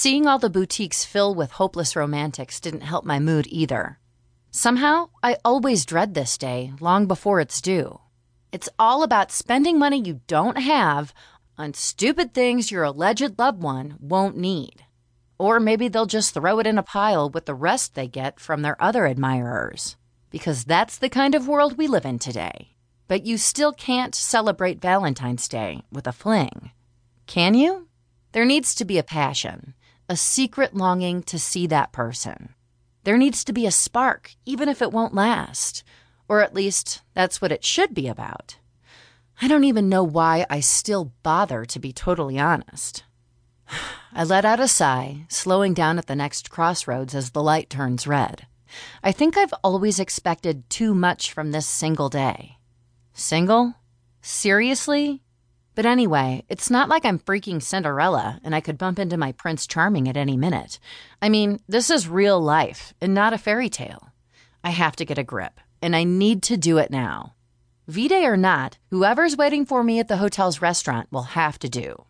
Seeing all the boutiques fill with hopeless romantics didn't help my mood either. Somehow, I always dread this day long before it's due. It's all about spending money you don't have on stupid things your alleged loved one won't need. Or maybe they'll just throw it in a pile with the rest they get from their other admirers. Because that's the kind of world we live in today. But you still can't celebrate Valentine's Day with a fling. Can you? There needs to be a passion, a secret longing to see that person. There needs to be a spark, even if it won't last. Or at least, that's what it should be about. I don't even know why I still bother, to be totally honest. I let out a sigh, slowing down at the next crossroads as the light turns red. I think I've always expected too much from this single day. Single? Seriously? But anyway, it's not like I'm freaking Cinderella and I could bump into my Prince Charming at any minute. I mean, this is real life and not a fairy tale. I have to get a grip, and I need to do it now. V Day or not, whoever's waiting for me at the hotel's restaurant will have to do.